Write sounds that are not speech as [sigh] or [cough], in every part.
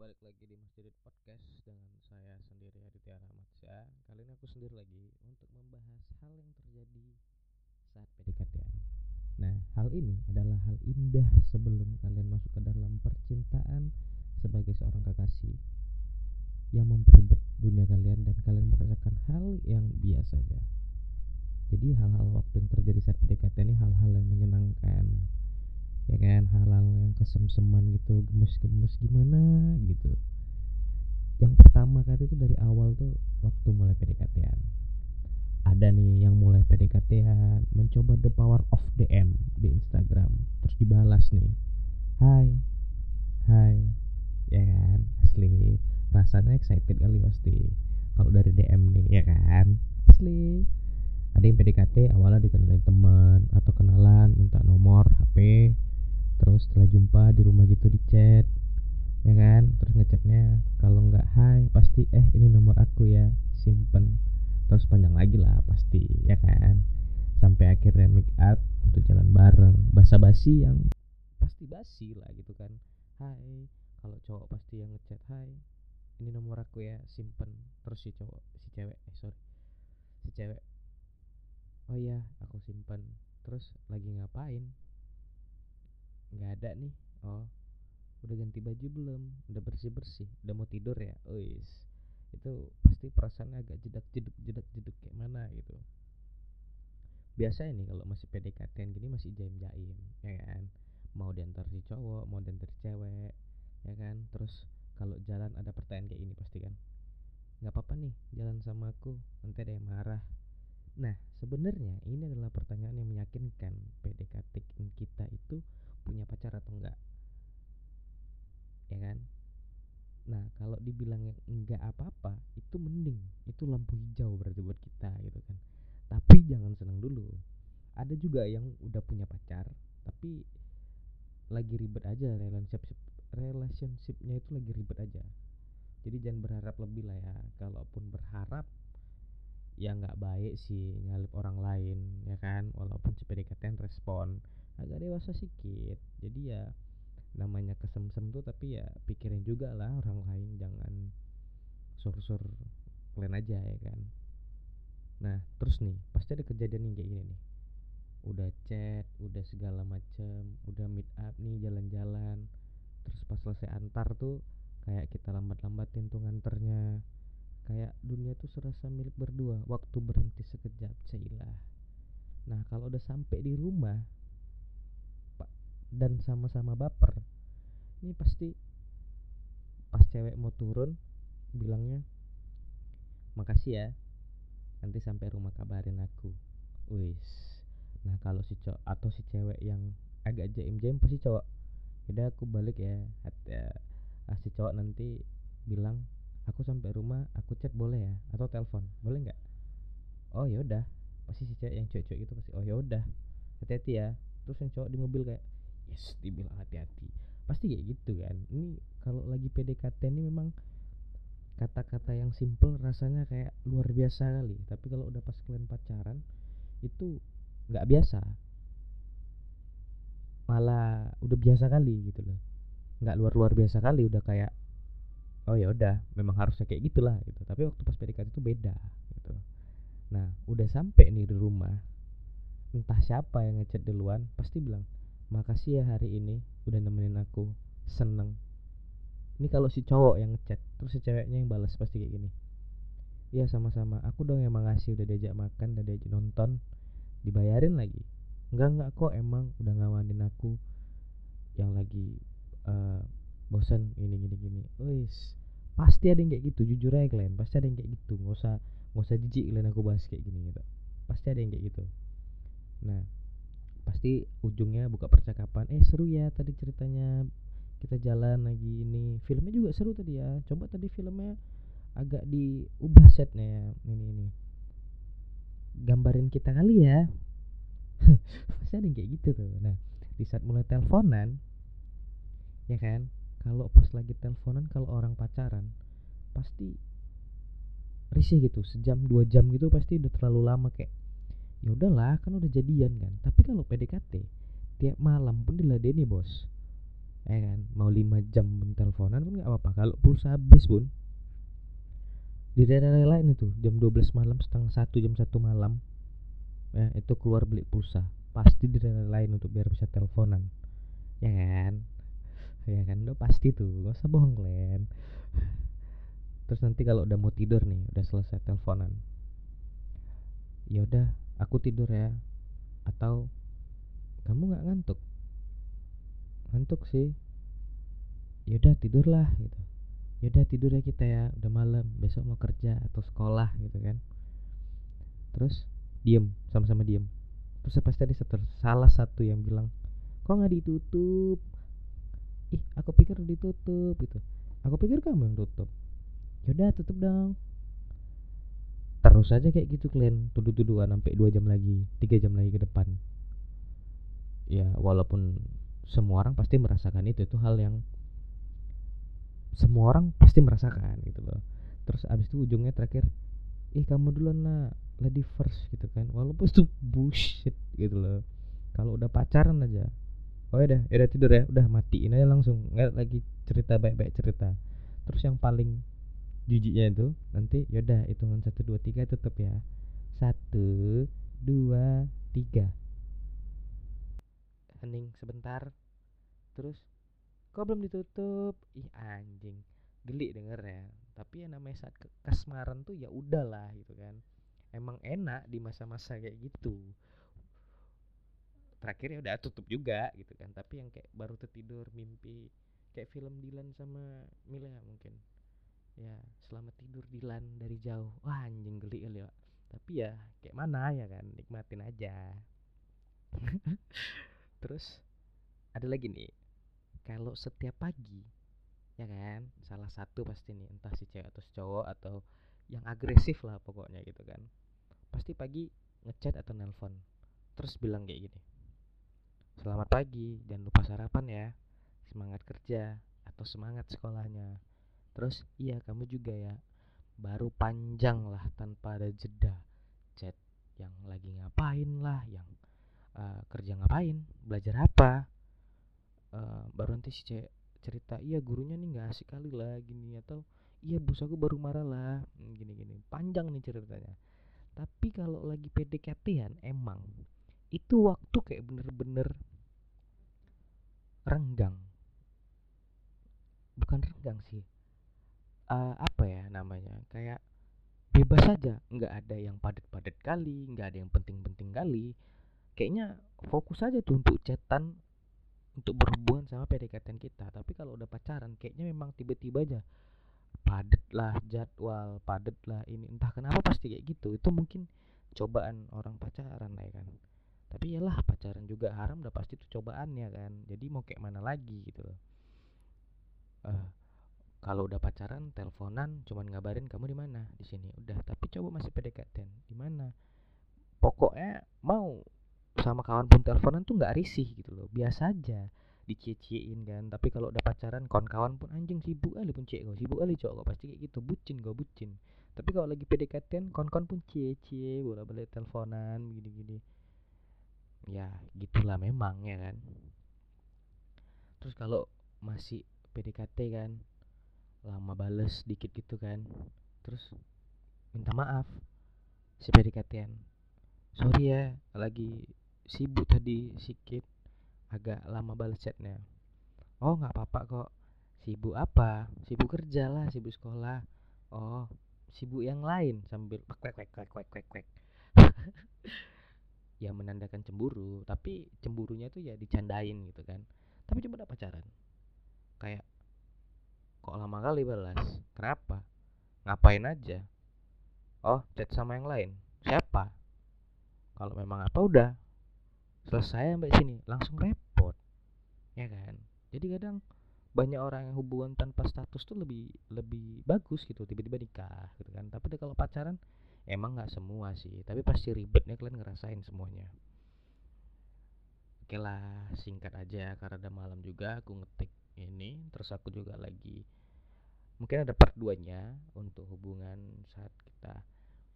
balik lagi di Masjid Podcast dengan saya sendiri Aditya Rahmatsya. Kali ini aku sendiri lagi untuk membahas hal yang terjadi saat PDKT. Nah, hal ini adalah hal indah sebelum kalian masuk ke dalam percintaan sebagai seorang kekasih yang memperibet dunia kalian dan kalian merasakan hal yang biasa saja. Jadi hal-hal waktu yang terjadi saat PDKT ini hal-hal yang menyenangkan, ya kan? Hal-hal yang kesem-seman gitu gemes-gemes gimana gitu. Yang pertama kali itu dari awal tuh waktu mulai PDKT-an ada nih yang mulai PDKT-an mencoba the power of DM di Instagram terus dibalas nih. Hai hai ya kan? Asli rasanya excited kali pasti. Kalau dari DM nih ya kan? Asli. Ada yang PDKT awalnya dikenalin teman atau kenalan minta nomor HP terus setelah jumpa di rumah gitu di chat ya kan? Terus ngechatnya kalau nggak hai pasti eh ini nomor aku ya simpen. Terus panjang lagi lah pasti ya kan? Sampai akhirnya make up untuk jalan bareng. Basa-basi yang pasti basi lah gitu kan. Hai kalau cowok pasti yang ngechat hai ini nomor aku ya simpen. Terus si cowok si cewek eh sorry si cewek oh iya aku simpen. Terus lagi ngapain nggak ada nih. Oh udah ganti baju belum? Udah bersih bersih udah mau tidur ya? Uis. Itu pasti perasaannya agak jedak jeduk jedak jeduk kayak mana gitu. Biasa ini kalau masih PDKT gini masih jaim jaim ya kan? Mau diantar si cowok mau diantar cewek ya kan? Terus kalau jalan ada pertanyaan kayak ini pasti kan? Nggak apa-apa nih jalan sama aku. Nanti ada yang marah nah sebenarnya ini adalah pertanyaan yang meyakinkan PDKT kita itu punya pacar atau enggak. Ya kan? Nah kalau dibilang enggak apa-apa itu mending. Itu lampu hijau berarti buat kita gitu kan. Tapi jangan senang dulu. Ada juga yang udah punya pacar tapi lagi ribet aja relationship relationshipnya itu lagi ribet aja. Jadi jangan berharap lebih lah ya. Kalaupun berharap ya nggak baik sih nyalip orang lain ya kan? Walaupun si PDKT respon agak dewasa sedikit jadi ya namanya kesemsem tuh tapi ya pikirin juga lah orang lain jangan sur-sur kalian aja ya kan? Nah terus nih pasti ada kejadian yang kayak gini nih. Udah chat udah segala macem udah meet up nih jalan-jalan. Terus pas selesai antar tuh kayak kita lambat-lambatin tuh nganternya kayak dunia tuh serasa milik berdua waktu berhenti sekejap cailah. Nah kalau udah sampai di rumah dan sama-sama baper ini pasti pas cewek mau turun bilangnya makasih ya nanti sampai rumah kabarin aku. Wis. Nah kalau si cowok atau si cewek yang agak jaim-jaim pasti cowok udah aku balik ya. Ah, si cowok nanti bilang aku sampai rumah aku chat boleh ya? Atau telepon? Boleh nggak? Oh ya udah. Pasti si cewek yang cewek-cewek itu pasti oh ya udah. Hati-hati ya. Terus yang cowok di mobil kayak yes dibilang hati-hati. Pasti kayak gitu kan. Ini kalau lagi PDKT ini memang kata-kata yang simple rasanya kayak luar biasa kali. Tapi kalau udah pas kalian pacaran itu nggak biasa. Malah udah biasa kali gitu loh. Nggak luar luar biasa kali udah kayak oh ya udah memang harusnya kayak gitulah gitu. Tapi waktu pas PDKT itu beda gitu. Nah udah sampai nih di rumah entah siapa yang ngechat duluan pasti bilang makasih ya hari ini udah nemenin aku seneng. Ini kalau si cowok yang ngechat terus si ceweknya yang balas pasti kayak gini iya sama-sama aku dong yang makasih udah diajak makan udah diajak nonton dibayarin lagi. Enggak enggak kok emang udah ngawanin aku yang lagi uh, bosan ini gini gini. Wis pasti ada yang kayak gitu jujur aja kalian pasti ada yang kayak gitu. Nggak usah nggak usah jijik kalian aku bahas kayak gini gitu. Pasti ada yang kayak gitu. Nah pasti ujungnya buka percakapan eh seru ya tadi ceritanya. Kita jalan lagi ini. Filmnya juga seru tadi ya. Coba tadi filmnya agak diubah setnya ya ini ini. Gambarin kita kali ya. [laughs] Pasti ada yang kayak gitu tuh. Nah di saat mulai teleponan ya kan kalau pas lagi teleponan kalau orang pacaran pasti risih gitu. Sejam dua jam gitu pasti udah terlalu lama kayak ya udahlah kan udah jadian kan. Tapi kalau PDKT tiap malam pun diladeni bos. Ya kan? Mau lima jam pun teleponan pun nggak apa-apa. Kalau pulsa habis pun di daerah lain itu jam 12 malam setengah satu jam satu malam ya itu keluar beli pulsa. Pasti di daerah lain untuk biar bisa teleponan. Ya kan ya kan? Udah pasti tuh gak usah bohong kalian terus nanti kalau udah mau tidur nih udah selesai teleponan. Ya udah aku tidur ya. Atau kamu nggak ngantuk? Ngantuk sih. Yaudah tidurlah gitu. Yaudah tidur ya kita ya. Udah malam besok mau kerja atau sekolah gitu kan. Terus diem sama-sama diem. Terus pasti tadi satu salah satu yang bilang kok nggak ditutup ih aku pikir ditutup gitu. Aku pikir kamu yang tutup. Yaudah tutup dong. Terus aja kayak gitu kalian tuduh-tuduhan sampai dua jam lagi tiga jam lagi ke depan. Ya walaupun semua orang pasti merasakan itu itu hal yang semua orang pasti merasakan gitu loh. Terus abis itu ujungnya terakhir ih kamu duluan lah lady first gitu kan. Walaupun itu bullshit gitu loh. Kalau udah pacaran aja oh ya udah ya udah tidur ya. Udah matiin aja langsung. Nggak lagi cerita baik-baik cerita. Terus yang paling jijiknya itu nanti yaudah hitungan satu dua tiga tutup ya. Satu dua tiga. Hening sebentar. Terus kok belum ditutup? Ih anjing. Geli denger ya tapi ya namanya saat kasmaran tuh ya udahlah gitu kan. Emang enak di masa-masa kayak gitu terakhir ya udah tutup juga gitu kan. Tapi yang kayak baru tertidur mimpi kayak film Dilan sama Mila mungkin. Ya selamat tidur Dilan dari jauh. Wah anjing geli kali ya tapi ya kayak mana ya kan nikmatin aja. [laughs] Terus ada lagi nih. Kalau setiap pagi ya kan salah satu pasti nih entah si cewek atau si cowok atau yang agresif lah pokoknya gitu kan. Pasti pagi ngechat atau nelpon. Terus bilang kayak gini selamat pagi jangan lupa sarapan ya. Semangat kerja atau semangat sekolahnya. Terus iya kamu juga ya. Baru panjang lah tanpa ada jeda. Chat yang lagi ngapain lah yang uh, kerja ngapain belajar apa. Uh, baru nanti si cewek cerita iya gurunya nih nggak asik kali lah gini atau iya bos aku baru marah lah hmm, gini gini. Panjang nih ceritanya. Tapi kalau lagi PDKT-an emang itu waktu kayak bener-bener renggang bukan renggang sih. Uh, apa ya namanya kayak bebas saja. Nggak ada yang padat-padat kali nggak ada yang penting-penting kali. Kayaknya fokus aja tuh untuk chatan untuk berhubungan sama PDKT kita. Tapi kalau udah pacaran kayaknya memang tiba-tiba aja padet lah jadwal padet lah ini. Entah kenapa pasti kayak gitu. Itu mungkin cobaan orang pacaran lah ya kan tapi yalah pacaran juga haram udah pasti itu cobaannya kan? Jadi mau kayak mana lagi gitu loh. Uh, kalau udah pacaran teleponan cuman ngabarin kamu di mana? Di sini. Udah tapi coba masih PDKT di mana? Pokoknya mau sama kawan pun teleponan tuh nggak risih gitu loh. Biasa aja. Dicie-ciein kan. Tapi kalau udah pacaran kawan-kawan pun anjing sibuk kali pun cek kau sibuk kali cowok kok pasti kayak gitu. Bucin gue bucin. Tapi kalau lagi PDKT kawan-kawan pun cie-cie boleh balik teleponan gini-gini ya gitulah memang ya kan. Terus kalau masih PDKT kan lama bales dikit gitu kan terus minta maaf si PDKT sorry ya lagi sibuk tadi sedikit agak lama balas chatnya. Oh nggak apa-apa kok. Sibuk apa? Sibuk kerja lah sibuk sekolah. Oh sibuk yang lain sambil kwek kwek kwek kwek kwek kwek [laughs] ya menandakan cemburu tapi cemburunya itu ya dicandain gitu kan. Tapi coba udah pacaran kayak kok lama kali balas? Kenapa? Ngapain aja? Oh chat sama yang lain. Siapa? Kalau memang apa udah selesai sampai sini langsung repot. Ya kan? Jadi kadang banyak orang yang hubungan tanpa status tuh lebih lebih bagus gitu tiba-tiba nikah gitu kan. Tapi kalau pacaran emang nggak semua sih tapi pasti ribetnya kalian ngerasain semuanya. Oke lah singkat aja karena ada malam juga aku ngetik ini terus aku juga lagi mungkin ada part 2 nya untuk hubungan saat kita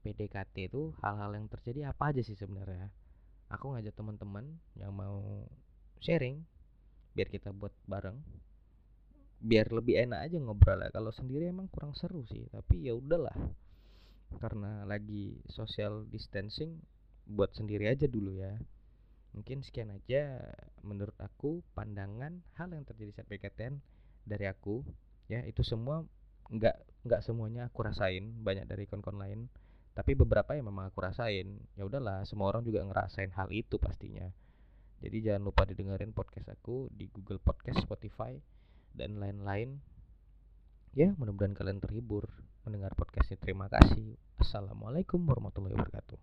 PDKT itu hal-hal yang terjadi apa aja sih sebenarnya? Aku ngajak teman-teman yang mau sharing biar kita buat bareng biar lebih enak aja ngobrol ya kalau sendiri emang kurang seru sih tapi ya udahlah karena lagi social distancing buat sendiri aja dulu ya. Mungkin sekian aja menurut aku pandangan hal yang terjadi saat PKTN dari aku ya. Itu semua nggak nggak semuanya aku rasain banyak dari kon-kon lain. Tapi beberapa yang memang aku rasain ya udahlah semua orang juga ngerasain hal itu pastinya. Jadi jangan lupa didengerin podcast aku di Google Podcast Spotify dan lain-lain. Ya mudah-mudahan kalian terhibur mendengar podcastnya terima kasih. Assalamualaikum warahmatullahi wabarakatuh